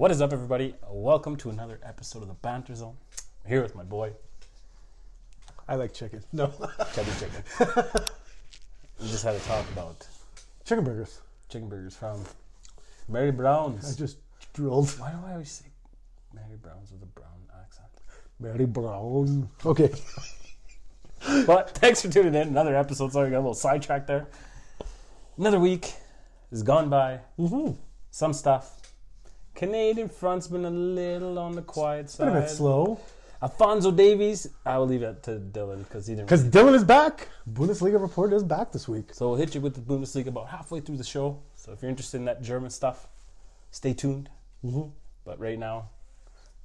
What is up, everybody? Welcome to another episode of the Banter Zone. I'm here with my boy, I like chicken. No, Chubby Chicken. we just had a talk about chicken burgers. chicken burgers from Mary Brown's. I Brown's. just drilled Why do I always say Mary Brown's with a brown accent? Mary Brown. Okay, But thanks for tuning in. Another episode. Sorry, I got a little sidetracked there. Another week has gone by. Mm-hmm. Some stuff. Canadian front's been a little on the quiet been side. a bit slow Alfonso Davies, I will leave that to Dylan because he didn't. because Dylan is back. Bundesliga report is back this week. So we'll hit you with the Bundesliga about halfway through the show. So if you're interested in that German stuff, stay tuned. Mm-hmm. But right now,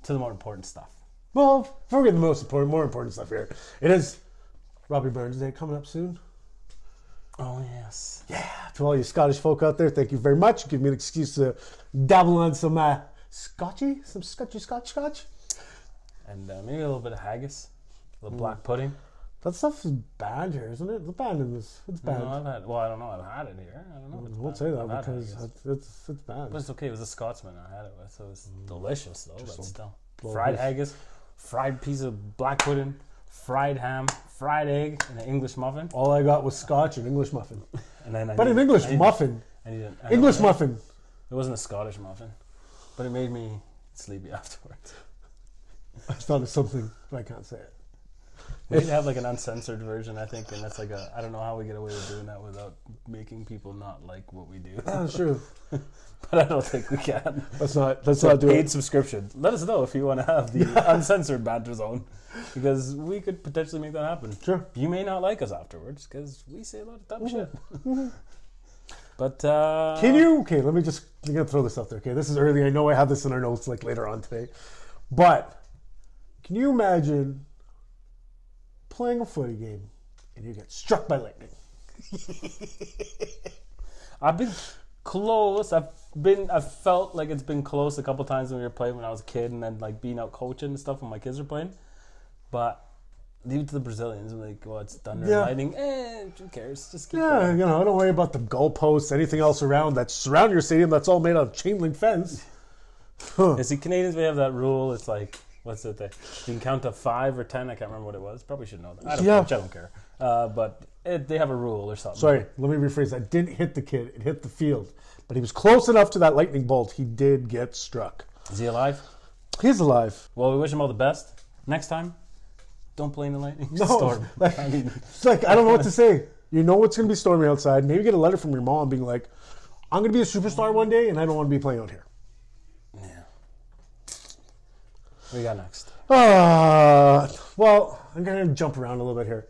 to the more important stuff. Well, before we get the most important, more important stuff here, it is Robbie Burns Day coming up soon. Oh yes. Yeah. To all you Scottish folk out there, thank you very much. Give me an excuse to dabble on some uh, scotchy, some scotchy scotch scotch. And uh, maybe a little bit of haggis, a Mm. little black pudding. That stuff is banned here, isn't it? It's banned in this. It's No. I've had. Well, I don't know. I've had it here. I don't know. I won't say that I've because it's, it's it's banned. But it's okay. It was a Scotsman I had it with, so it's delicious though. But still, fried haggis, fried piece of black pudding, fried ham, fried egg, and an English muffin. All I got was scotch and English muffin. And then I But need- an English I muffin, I need an- I English muffin. It wasn't a Scottish muffin, but it made me sleepy afterwards. I thought of something, but I can't say it. We need to have like an uncensored version, I think, and that's like a I don't know how we get away with doing that without making people not like what we do, ah, That's true. but I don't think we can. Let's not. Let's So not do paid it. subscription. Let us know if you want to have the uncensored banter zone, because we could potentially make that happen. Sure. You may not like us afterwards because we say a lot of dumb mm-hmm. shit. Mm-hmm. but uh, Can you? Okay, let me just. I'm gonna throw this out there. Okay, this is early. I know I have this in our notes like later on today, but can you imagine playing a footy game and you get struck by lightning? I've been close. I've been. I've felt like it's been close a couple times when we were playing when I was a kid, and then like being out coaching and stuff when my kids are playing. But leave it to the Brazilians. I'm like, well, it's thunder Yeah. and lightning. Eh, who cares? Just keep Yeah, going. you know, don't worry about the goalposts, anything else around that surround your stadium. That's all made out of chain link fence. You see, Canadians we have that rule. It's like. What's it? They, you can count to five or ten. I can't remember what it was. Probably should know that. I don't, Yeah. I don't care. Uh, but it, they have a rule or something. Sorry, let me rephrase that. Didn't hit the kid; it hit the field. But he was close enough to that lightning bolt. He did get struck. Is he alive? He's alive. Well, we wish him all the best. Next time, don't play in the lightning No, storm. like- I mean, It's like I don't know what to say. You know it's going to be stormy outside. Maybe get a letter from your mom being like, "I'm going to be a superstar one day, and I don't want to be playing out here." yeah. What we got next? Uh, well, I'm going to jump around a little bit here.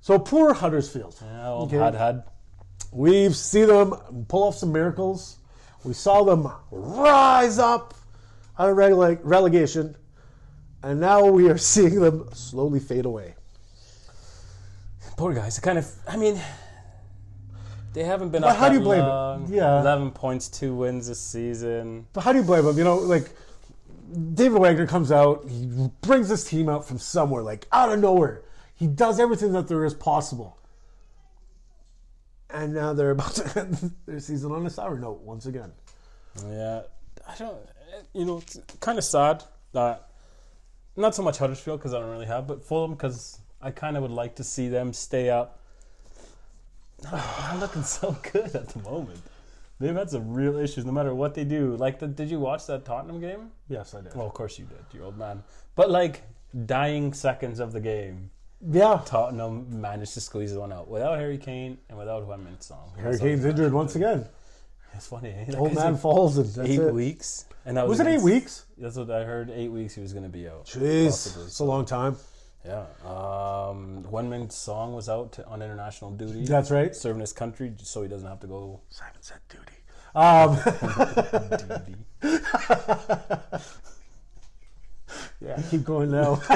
So poor Huddersfield. Yeah, old Okay. Had Had. We've seen them pull off some miracles. We saw them rise up out of rele- relegation, and now we are seeing them slowly fade away. Poor guys. Kind of. I mean, they haven't been But up how do you blame them? Yeah. Eleven points, two wins this season. But how do you blame them? You know, like David Wagner comes out, he brings this team out from somewhere, like out of nowhere. He does everything that there is possible. And now they're about to end their season on a sour note once again. Yeah, I don't. You know, it's kind of sad that not so much Huddersfield because I don't really have, but Fulham because I kind of would like to see them stay up. I'm looking so good at the moment. They've had some real issues, no matter what they do. Like, the, did you watch that Tottenham game? Yes, I did. Well, of course you did, you old man. But like, dying seconds of the game, yeah. Tottenham managed to squeeze one out without Harry Kane and without Juan Song. Harry Kane's injured once again. It's funny. Eh? Like, Old man falls and that's eight it. weeks, and that Was it eight weeks? That's what I heard. Eight weeks he was going to be out. Jeez, Possibly. it's a long time. Yeah. Um, Heung-min Son was out on international duty. That's right. Serving his country, so he doesn't have to go Simon said duty. Um, duty. yeah, keep going now.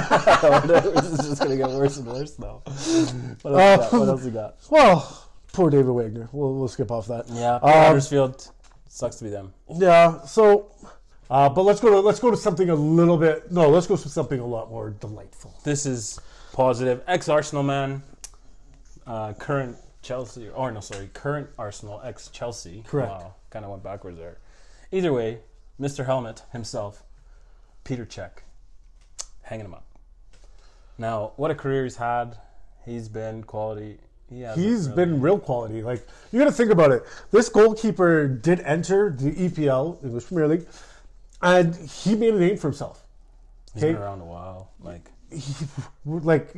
this is just going to get worse and worse now. What else, you got? what else you got? well, poor David Wagner. We'll, we'll skip off that. Yeah, Um, Huddersfield sucks to be them. Yeah. So, uh, but let's go to let's go to something a little bit. No, let's go to something a lot more delightful. This is positive. Ex Arsenal man. uh, current Chelsea, or no, sorry, current Arsenal ex Chelsea. Correct. Wow, kind of went backwards there. Either way, Mr. Helmet himself, Peter Cech, hanging him up. Now, what a career he's had. He's been quality. He He's really- been real quality. Like you got to think about it. This goalkeeper did enter the EPL, English Premier League, and he made a name for himself. He's okay. been around a while. Like, like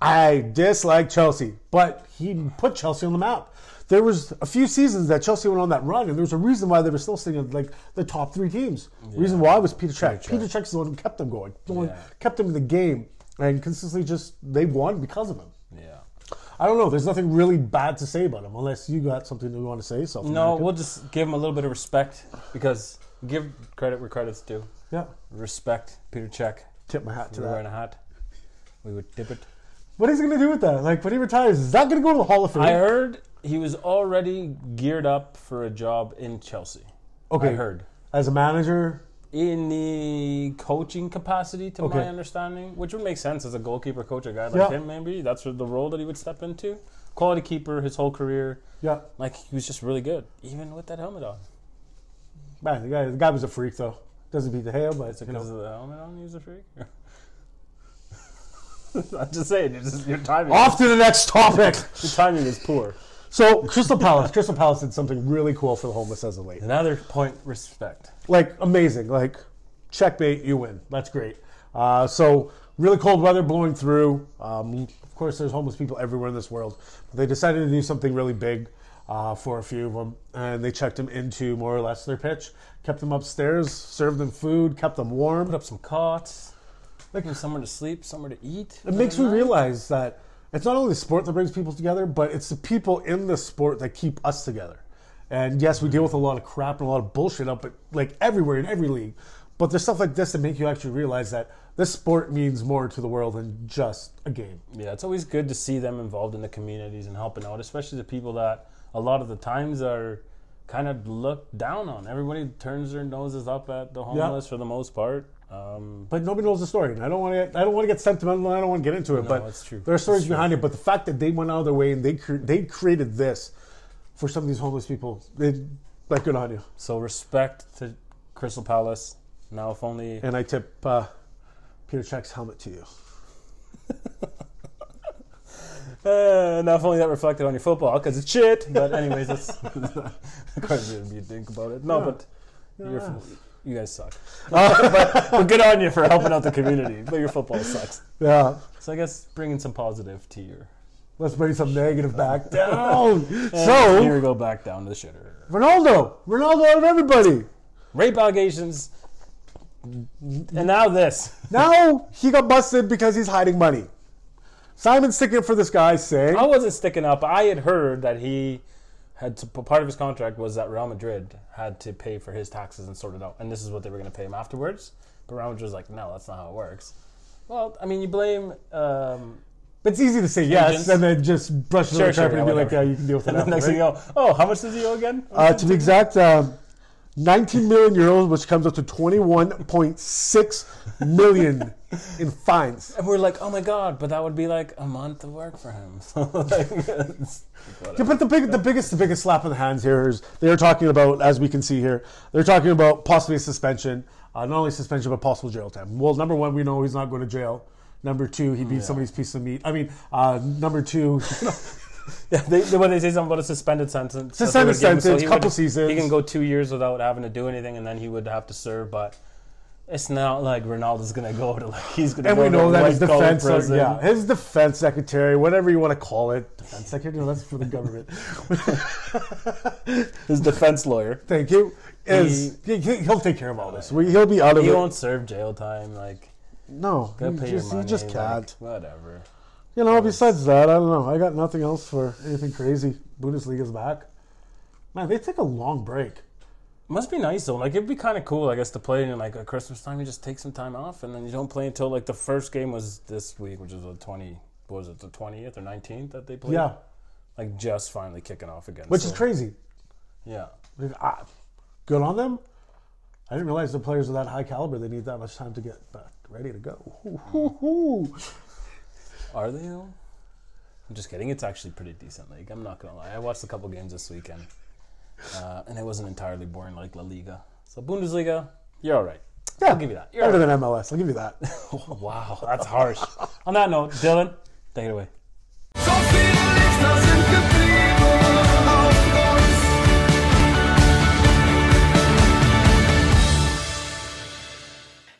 I dislike Chelsea, but he put Chelsea on the map. There was a few seasons that Chelsea went on that run, and there was a reason why they were still sitting in like the top three teams. Reason why was Peter Cech. Cech. Peter Cech is the one who kept them going, the one kept them in the game, and consistently just they won because of him. yeah. I don't know. There's nothing really bad to say about him, unless you got something you want to say. South No, American. we'll just give him a little bit of respect because give credit where credit's due. yeah, Respect Peter Cech. tip my hat to We're wearing a hat. We would dip it. What is he going to do with that? Like when he retires, is that going to go to the Hall of Fame? I heard he was already geared up for a job in Chelsea. okay, I heard. as a manager. In the coaching capacity, to Okay. my understanding, which would make sense as a goalkeeper coach, a guy like Yeah. him, maybe that's the role that he would step into. Quality keeper, his whole career, Yeah, like he was just really good, even with that helmet on. Man, the guy, the guy was a freak though. Doesn't beat the hail, but it's it you know. because of the helmet on? He was a freak. I'm just saying, you're just, your timing. Off to the next topic. Your timing is poor. so Crystal Palace, Crystal Palace did something really cool for the homeless as of late. Another point, respect. Like amazing. Like checkmate, you win. That's great. Uh, so really cold weather blowing through. Um, of course, there's homeless people everywhere in this world. But they decided to do something really big uh, for a few of them, and they checked them into more or less their pitch, kept them upstairs, served them food, kept them warm. Put up some cots, like somewhere to sleep, somewhere to eat. It makes me realize that it's not only the sport that brings people together, but it's the people in the sport that keep us together. And yes, we deal with a lot of crap and a lot of bullshit up, at, like everywhere in every league. But there's stuff like this that make you actually realize that this sport means more to the world than just a game. Yeah, it's always good to see them involved in the communities and helping out, especially the people that a lot of the times are kind of looked down on. Everybody turns their noses up at the homeless for the most part. Um, But nobody knows the story, and I don't want to. Get, I don't want to get sentimental. I don't want to get into it. No, but it's true. there are stories behind it. But the fact that they went out of their way and they cre- they created this for some of these homeless people, they like good on you. so respect to Crystal Palace. Now, if only And I tip uh, Peter Cech's helmet to you. Uh, now, if only that reflected on your football, because it's shit. But anyways, that's of course if you think about it. No, Yeah. but you're, Yeah. you guys suck. but, but good on you for helping out the community. But your football sucks. Yeah. So I guess bringing some positive to your. Let's bring some negative back down. So here we go back down to the shitter. Ronaldo, Ronaldo out of everybody. Rape allegations, and now this. Now he got busted because he's hiding money. Simon's sticking up for this guy, saying, I wasn't sticking up. I had heard that he had to, part of his contract was that Real Madrid had to pay for his taxes and sort it out, and this is what they were going to pay him afterwards. But Real Madrid was like, no, that's not how it works. Well, I mean, you blame. Um, "It's easy to say yes Agents. and then just brush it Sure, on the sure, carpet and yeah, be like, yeah, you can deal with it." and then next thing you know, oh, how much does he owe again? Uh, to be exact, um, 19 million euros, which comes up to 21.6 million in fines. and we're like, oh my god, but that would be like a month of work for him. So like, Yeah, but the big, the biggest, the biggest slap in the hands here is they're talking about, as we can see here, they're talking about possibly a suspension, uh, not only suspension but possible jail time. Well, number one, we know he's not going to jail. Number two, he beat somebody's piece of meat. I mean, uh, number two, Yeah, they, they, when they say something about a suspended sentence, Suspended would give him, sentence, couple would- seasons. He can go two years without having to do anything, and then he would have to serve. But it's not like Ronaldo's going to go to like he's going to. and go we know to that his defense, prison. yeah, his defense secretary, whatever you want to call it, defense secretary, no, that's for the government. his defense lawyer. Thank you. Is he, will take care of all this. We, he'll be out of He it. won't serve jail time. Like, No, he just, money. he just can't. whatever. You know, besides that, I don't know. I got nothing else for anything crazy. Bundesliga's back. Man, they take a long break. Must be nice though. Like it'd be kind of cool, I guess, to play in like a Christmas time. You just take some time off, and then you don't play until like the first game was this week, which is the twenty. what Was it the twentieth or nineteenth that they played? Yeah, like just finally kicking off again. which So, is crazy. Yeah, ah, good on them. I didn't realize the players of that high caliber they need that much time to get back ready to go. Are they though? I'm just kidding. It's actually pretty decent league. I'm not gonna lie. I watched a couple games this weekend, uh, and it wasn't entirely boring like La Liga. So Bundesliga, you're all right. Yeah, I'll give you that. You're better all than MLS. I'll give you that. right. Wow, that's harsh. On that note, Dylan, take it away. So viele Lichter sind geblieben auf uns.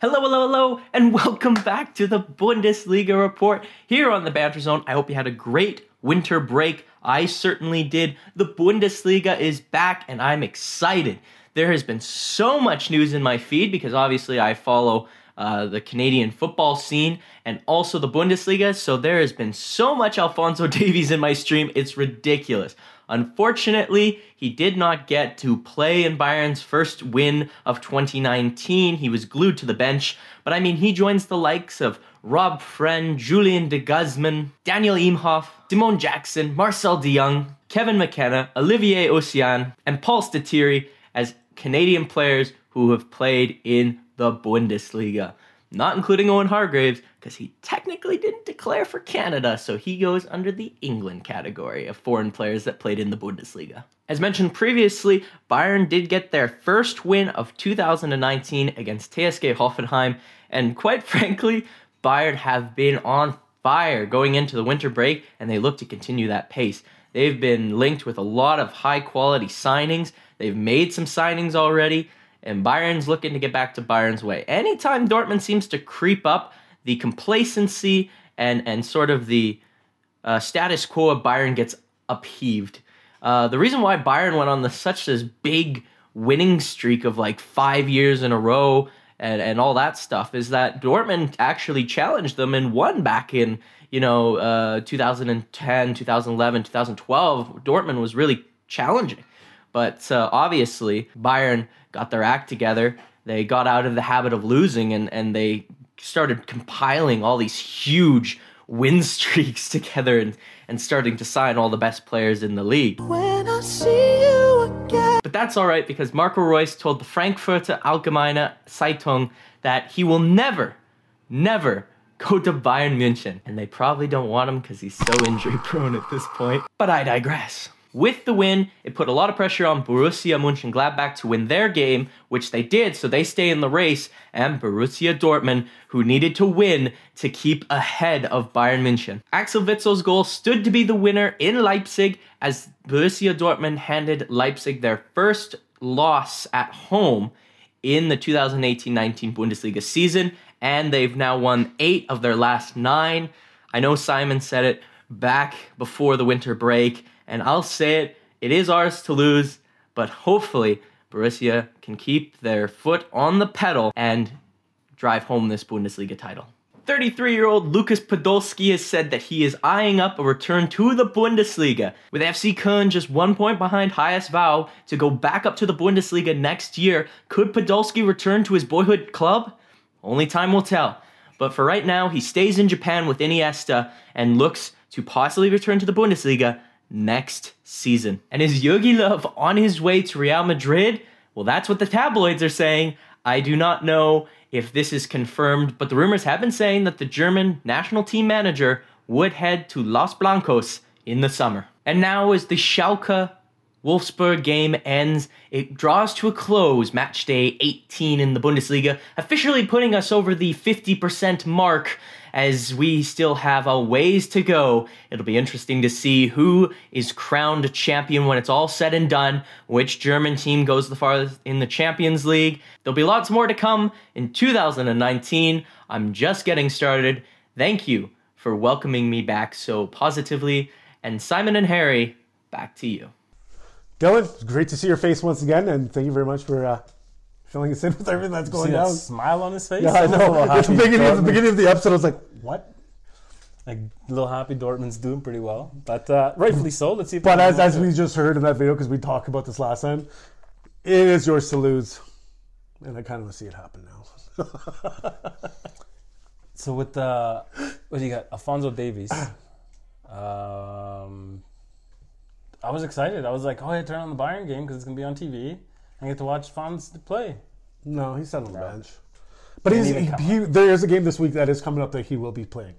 Hello, hello, hello, and welcome back to the Bundesliga report here on the Banter Zone. I hope you had a great winter break. I certainly did. The Bundesliga is back, and I'm excited. There has been so much news in my feed because obviously I follow uh, the Canadian football scene and also the Bundesliga, so there has been so much Alfonso Davies in my stream, it's ridiculous. Unfortunately, he did not get to play in Bayern's first win of 2019. He was glued to the bench, but I mean, he joins the likes of Rob Friend, Julian de Guzman, Daniel Imhof, Simeon Jackson, Marcel de Jong, Kevin McKenna, Olivier Occéan, and Paul Stalteri as Canadian players who have played in the Bundesliga. Not including Owen Hargreaves, because he technically didn't declare for Canada, so he goes under the England category of foreign players that played in the Bundesliga. As mentioned previously, Bayern did get their first win of 2019 against TSG Hoffenheim, and quite frankly, Bayern have been on fire going into the winter break, and they look to continue that pace. They've been linked with a lot of high quality signings. They've made some signings already, and Bayern's looking to get back to Bayern's way. Anytime Dortmund seems to creep up, the complacency and and sort of the uh, status quo of Bayern gets upheaved. Uh, the reason why Bayern went on the, such this big winning streak of like five years in a row and, and all that stuff is that Dortmund actually challenged them and won back in you know uh, 2010, 2011, 2012. Dortmund was really challenging, but uh, obviously Bayern got their act together. They got out of the habit of losing and and they started compiling all these huge win streaks together and, and starting to sign all the best players in the league. But that's all right because Marco Reus told the Frankfurter Allgemeine Zeitung that he will never, never go to Bayern München. And they probably don't want him because he's so injury prone at this point. But I digress. With the win, it put a lot of pressure on Borussia Mönchengladbach to win their game, which they did, so they stay in the race, and Borussia Dortmund, who needed to win to keep ahead of Bayern München. Axel Witsel's goal stood to be the winner in Leipzig as Borussia Dortmund handed Leipzig their first loss at home in the 2018-19 Bundesliga season, and they've now won eight of their last nine. I know Simon said it back before the winter break, and I'll say it, it is ours to lose, but hopefully Borussia can keep their foot on the pedal and drive home this Bundesliga title. 33 year old Lukas Podolski has said that he is eyeing up a return to the Bundesliga. With FC Köln just one point behind HSV to go back up to the Bundesliga next year, could Podolski return to his boyhood club? Only time will tell. But for right now, he stays in Japan with Iniesta and looks to possibly return to the Bundesliga next season. And is Jogi Löw on his way to Real Madrid? Well, that's what the tabloids are saying. I do not know if this is confirmed, but the rumors have been saying that the German national team manager would head to Los Blancos in the summer. And now, as the Schalke Wolfsburg game ends, it draws to a close, match day 18 in the Bundesliga, officially putting us over the 50% mark as we still have a ways to go. It'll be interesting to see who is crowned champion when it's all said and done, which German team goes the farthest in the Champions League. There'll be lots more to come in 2019. I'm just getting started. Thank you for welcoming me back so positively. And Simon and Harry, back to you. Dylan, great to see your face once again, and thank you very much for uh, filling us in with everything that's going See that smile on his face? Yeah, I That was a know. At the beginning, at the beginning of the episode, I was like, "What?" Like, little happy Dortmund's doing pretty well, but uh, rightfully so. Let's see. If But as, as we just heard in that video, because we talked about this last time, it is yours to lose, and I kind of want to see it happen now. so with the what do you got? Alfonso Davies. Um, I was excited. I was like, oh, I turn on the Bayern game because it's gonna be on TV. I get to watch Fons play. No, he's sat on the bench. But he's, Didn't he, even come he, there is a game this week that is coming up that he will be playing.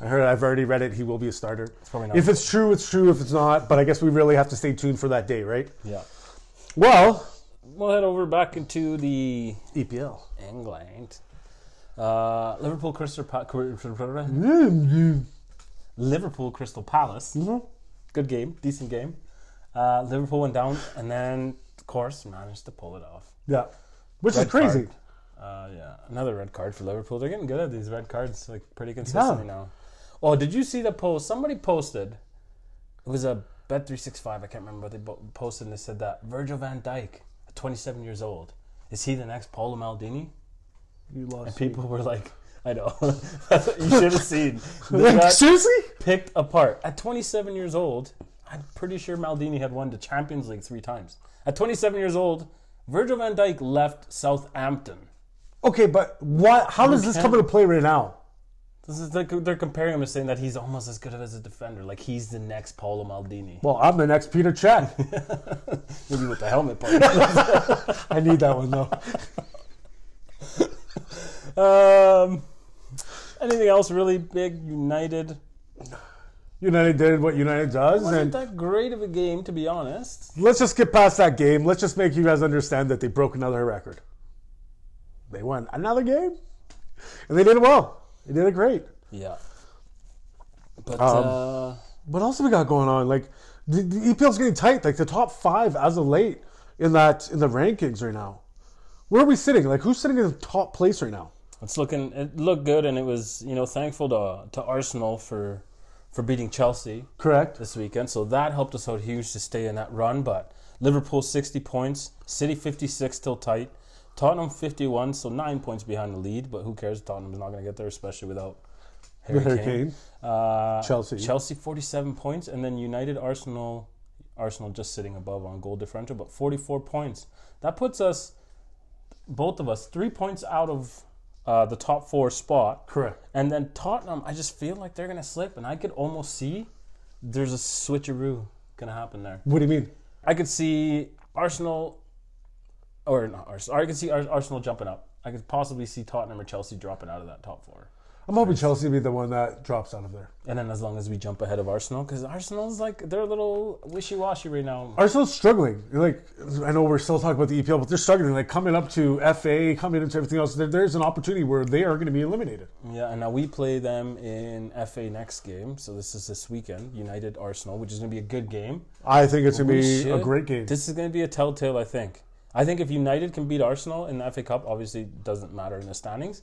I heard. I've already read it. He will be a starter. probably not. If it's true, it's true. If it's not, but I guess we really have to stay tuned for that day, right? Yeah. Well, We'll head over back into the EPL. England. Uh, Liverpool Crystal pa- Liverpool Crystal Palace. Good game, decent game. Uh, Liverpool went down, and then of course managed to pull it off. Yeah, which Red is crazy. Uh, yeah, another red card for Liverpool. They're getting good at these red cards, like pretty consistently now. Oh, did you see the post? Somebody posted. It was a Bet three six five. I can't remember what they posted. and They said that Virgil Van Dijk, twenty seven years old, is he the next Paolo Maldini? You lost. And people were like, I know. You should have seen. Seriously? picked apart. At 27 years old, I'm pretty sure Maldini had won the Champions League three times. At 27 years old, Virgil van Dijk left Southampton. Okay, but what? How does this come into play right now? This is like they're comparing him and saying that he's almost as good as a defender. Like he's the next Paolo Maldini. Well, I'm the next Peter Cech. Maybe with the helmet part. I need that one though. um, anything else really big? United. United did what United does, Wasn't and that great of a game, to be honest. let's just get past that game. Let's just make you guys understand that they broke another record. They won another game, and they did it well. They did it great. Yeah. But Um, uh, What else have we got going on? Like the, the EPL's getting tight. Like the top five as of late in that in the rankings right now. Where are we sitting? Like who's sitting in the top place right now? It's looking it looked good, and it was you know thankful to to Arsenal for for beating Chelsea Correct. this weekend. So that helped us out huge to stay in that run. But Liverpool sixty points, City fifty six still tight, Tottenham fifty one, so nine points behind the lead. But who cares? Tottenham's not going to get there, especially without Harry, Harry Kane. Kane. Uh, Chelsea. Chelsea forty seven points, and then United Arsenal. Arsenal just sitting above on goal differential, but 44 points. That puts us, both of us, three points out of uh, the top four spot. Correct. And then Tottenham, I just feel like they're going to slip, and I could almost see there's a switcheroo going to happen there. What do you mean? I could see Arsenal, or not Arsenal, I could see Ar- Arsenal jumping up. I could possibly see Tottenham or Chelsea dropping out of that top four. I'm hoping Chelsea will be the one that drops out of there. And then as long as we jump ahead of Arsenal, because Arsenal's like, they're a little wishy washy right now. Arsenal's struggling. Like I know we're still talking about the EPL, but they're struggling. Like coming up to FA, coming into everything else, there, there's an opportunity where they are going to be eliminated. Yeah, and now we play them in FA next game. So this is this weekend, United Arsenal, which is going to be a good game. I think it's going to be a great game. This is going to be a telltale, I think. I think if United can beat Arsenal in the FA Cup, obviously doesn't matter in the standings,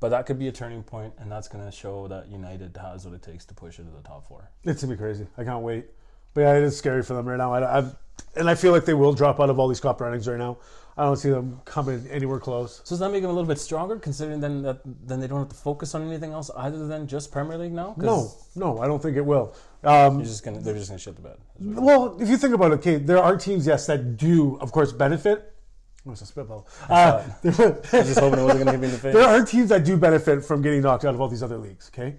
but that could be a turning point, and that's going to show that United has what it takes to push into the top four. It's gonna be crazy. I can't wait. But yeah, it is scary for them right now. I, I've, and I feel like they will drop out of all these cup runnings right now. I don't see them coming anywhere close. So does that make them a little bit stronger, considering then that then they don't have to focus on anything else other than just Premier League now? No, no, I don't think it will. Um, you're just gonna they're just gonna shit the bed. well, if you think about it, okay, there are teams, yes, that do, of course, benefit. What's a spitball? Uh, I was just hoping it wasn't gonna hit me in the face. there are teams that do benefit from getting knocked out of all these other leagues. Okay,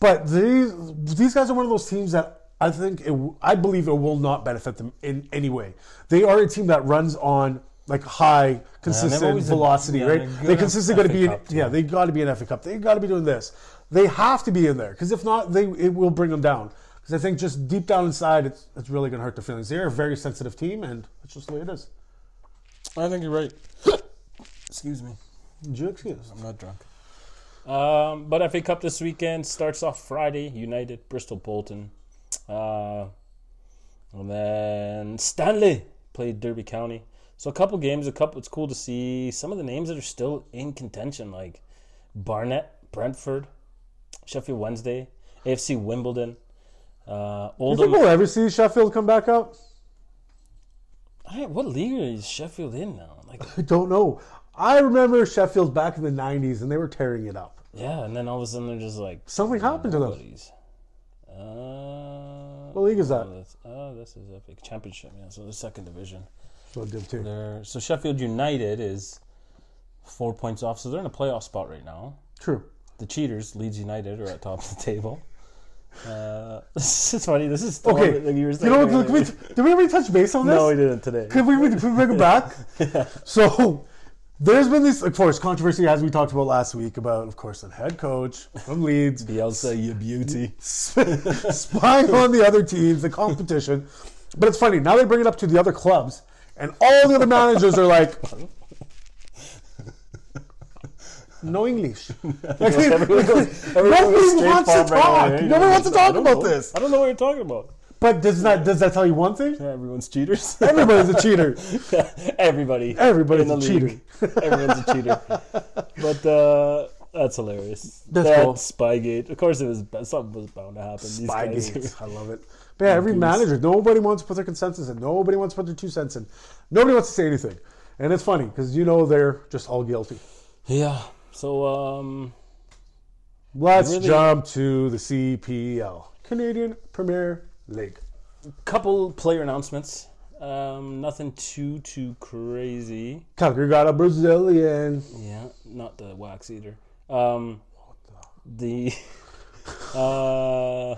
but these these guys are one of those teams that I think it, I believe it will not benefit them in any way. They are a team that runs on like high consistent a- velocity, yeah, right? They consistently got to be in, yeah, they got to be in FA Cup. They got to be doing this. They have to be in there because if not, they it will bring them down. Because I think just deep down inside, it's it's really going to hurt their feelings. They're a very sensitive team, and it's just the way it is. I think you're right. Excuse me. Would you excuse? I'm not drunk. Um, but FA Cup this weekend starts off Friday. United, Bristol, Bolton. Uh, and then Stanley played Derby County. So a couple games, a couple. It's cool to see some of the names that are still in contention, like Barnet, Brentford, Sheffield Wednesday, AFC Wimbledon, uh, You think we'll ever see Sheffield come back up? I- what league is Sheffield in now? Like, I don't know. I remember Sheffield back in the '90s, and they were tearing it up. yeah, and then all of a sudden they're just like Something happened to them. Uh, What league is that? Oh, that's- oh, this is EFL Championship. Yeah, so the second division. So Div two. They're, so Sheffield United is four points off, so they're in a playoff spot right now. True. The cheaters, Leeds United, are at top of the table. Uh, this is funny. This is still Okay. like you were You know what? earlier. Look, wait, did we already touch base on this? no, we didn't today. Could we, could we bring it back? So, There's been this, of course, controversy as we talked about last week about, of course, the head coach from Leeds Bielsa, you beauty. spying on the other teams, the competition. But it's funny now they bring it up to the other clubs, and all the other managers are like, "No English." Like, Everyone goes- everyone nobody wants to right talk. Nobody wants to talk about know. this. I don't know what you're talking about. But does that does that tell you one thing? Yeah, everyone's cheaters. Everybody's a cheater. Everybody. Everybody's a league. Everyone's a cheater. But uh, that's hilarious. That's that cool. Spygate. Of course, it was something was bound to happen. Spygate. I love it. But yeah, every manager, nobody wants to put their consensus in. Nobody wants to put their two cents in. Nobody wants to say anything. And it's funny because you know they're just all guilty. Yeah. So um, Let's Really- jump to the CPL, Canadian Premier League. couple player announcements. Um, nothing too too crazy. Calgary got a Brazilian. Yeah, not the wax eater. Um, the uh,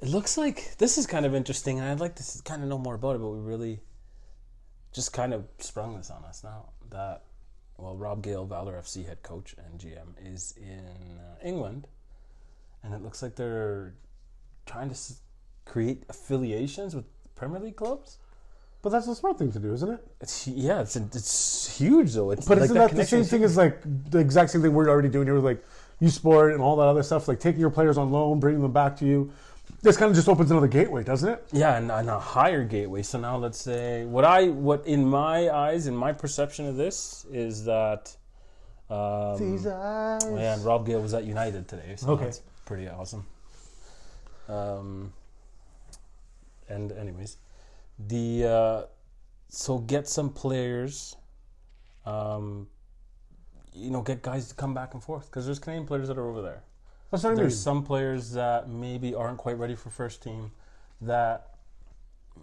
it looks like this is kind of interesting, and I'd like to kind of know more about it. But we really just kind of sprung this on us now that well, Rob Gale, Valor FC head coach and GM, is in uh, England, and it looks like they're trying to s- create affiliations with Premier League clubs. But that's the smart thing to do, isn't it? It's yeah, it's it's huge though. It's But like isn't that, the same thing as like the exact same thing we're already doing here with like U Sport and all that other stuff? Like taking your players on loan, bringing them back to you. This kind of just opens another gateway, doesn't it? Yeah, and, and a higher gateway. So now let's say what I what in my eyes, in my perception of this is that. Um, These eyes. yeah, and Rob Gale was at United today, so Okay. that's pretty awesome. Um, and anyways, the uh, so get some players. Um, you know, get guys to come back and forth because there's Canadian players that are over there. That's what I mean. There's some players that maybe aren't quite ready for first team that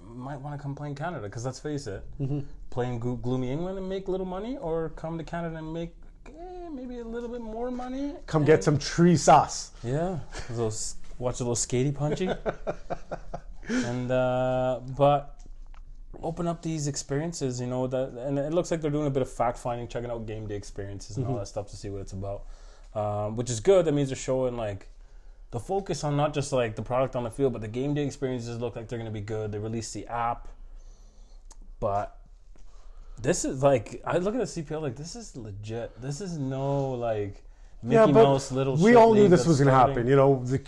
might want to come play in Canada because let's face it, Mm-hmm. play in glo- gloomy England and make little money, or come to Canada and make eh, maybe a little bit more money. Come get some tree sauce. Yeah, those watch a little skatey punchy, and uh, but open up these experiences. You know that, and it looks like they're doing a bit of fact finding, checking out game day experiences and all that stuff to see what it's about, um, which is good. That means they're showing like the focus on not just like the product on the field, but the game day experiences look like they're going to be good. They released the app, but this is like I look at the CPL like this is legit. This is no like Mickey yeah, but Mouse little. we all knew this was going to happen. You know, the,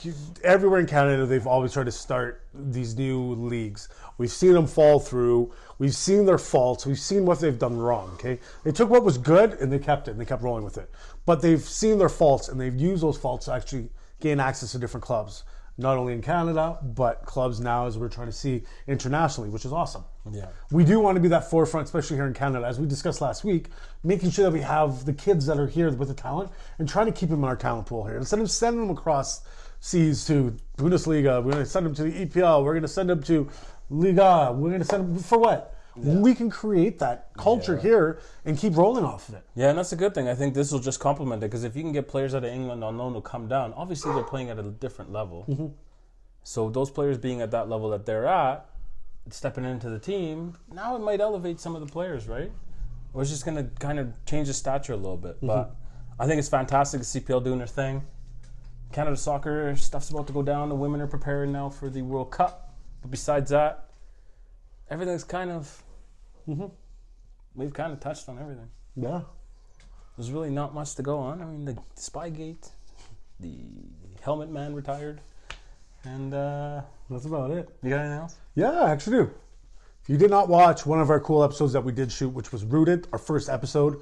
everywhere in Canada, they've always tried to start these new leagues. We've seen them fall through. We've seen their faults. We've seen what they've done wrong. Okay, they took what was good and they kept it. and They kept rolling with it. But they've seen their faults and they've used those faults to actually gain access to different clubs, not only in Canada but clubs now as we're trying to see internationally, which is awesome. Yeah. We do want to be that forefront, especially here in Canada, as we discussed last week, making sure that we have the kids that are here with the talent and trying to keep them in our talent pool here. Instead of sending them across seas to Bundesliga, we're going to send them to the EPL, we're going to send them to Liga, we're going to send them for what? We can create that culture here and keep rolling off of it. Yeah, and that's a good thing. I think this will just complement it because if you can get players out of England on loan to come down, obviously they're playing at a different level. Mm-hmm. So those players being at that level that they're at, stepping into the team, now it might elevate some of the players, right? Or it's just going to kind of change the stature a little bit. Mm-hmm. But I think it's fantastic. The CPL doing their thing. Canada soccer stuff's about to go down. The women are preparing now for the World Cup. But besides that, everything's kind of. Mm-hmm. We've kind of touched on everything Yeah. there's really not much to go on. I mean, the Spygate, the Helmet Man retired, and uh, That's about it. you got anything else? Yeah, I actually do. If you did not watch one of our cool episodes that we did shoot, which was Rooted, our first episode,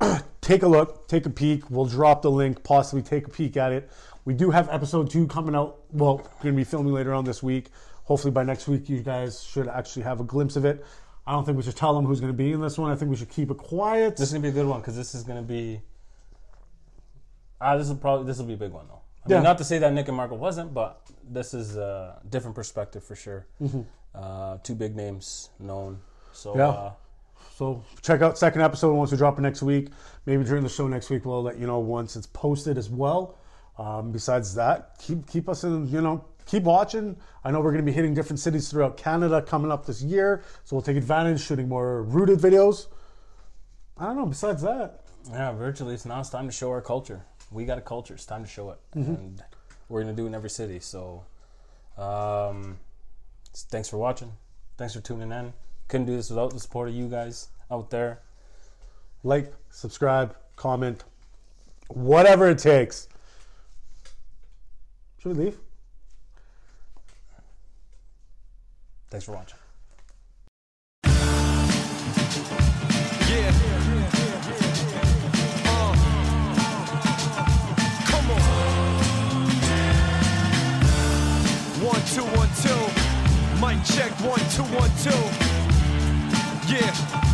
take a look, take a peek. We'll drop the link, possibly take a peek at it. We do have episode two coming out. Well, going to be filming later on this week. Hopefully by next week, you guys should actually have a glimpse of it. I don't think we should tell them who's going to be in this one. I think we should keep it quiet. This is gonna be a good one because this is gonna be. Ah, this will probably this will be a big one though. I Yeah. mean, not to say that Nick and Marco wasn't, but this is a different perspective for sure. Mm-hmm. Uh, two big names known. So Yeah. uh, So check out second episode once we drop it next week. Maybe during the show next week we'll let you know once it's posted as well. Um, besides that, keep keep us in you know keep watching. I know we're going to be hitting different cities throughout Canada coming up this year, so we'll take advantage shooting more rooted videos. I don't know. Besides that, Yeah, virtually. It's now it's time to show our culture. We got a culture. It's time to show it, and we're gonna do it in every city. So, um, thanks for watching. Thanks for tuning in. Couldn't do this without the support of you guys out there. like, subscribe, comment, whatever it takes. Should we leave? Thanks for watching. Yeah. One, two, one, two. Mic check. One, two, one, two. Yeah.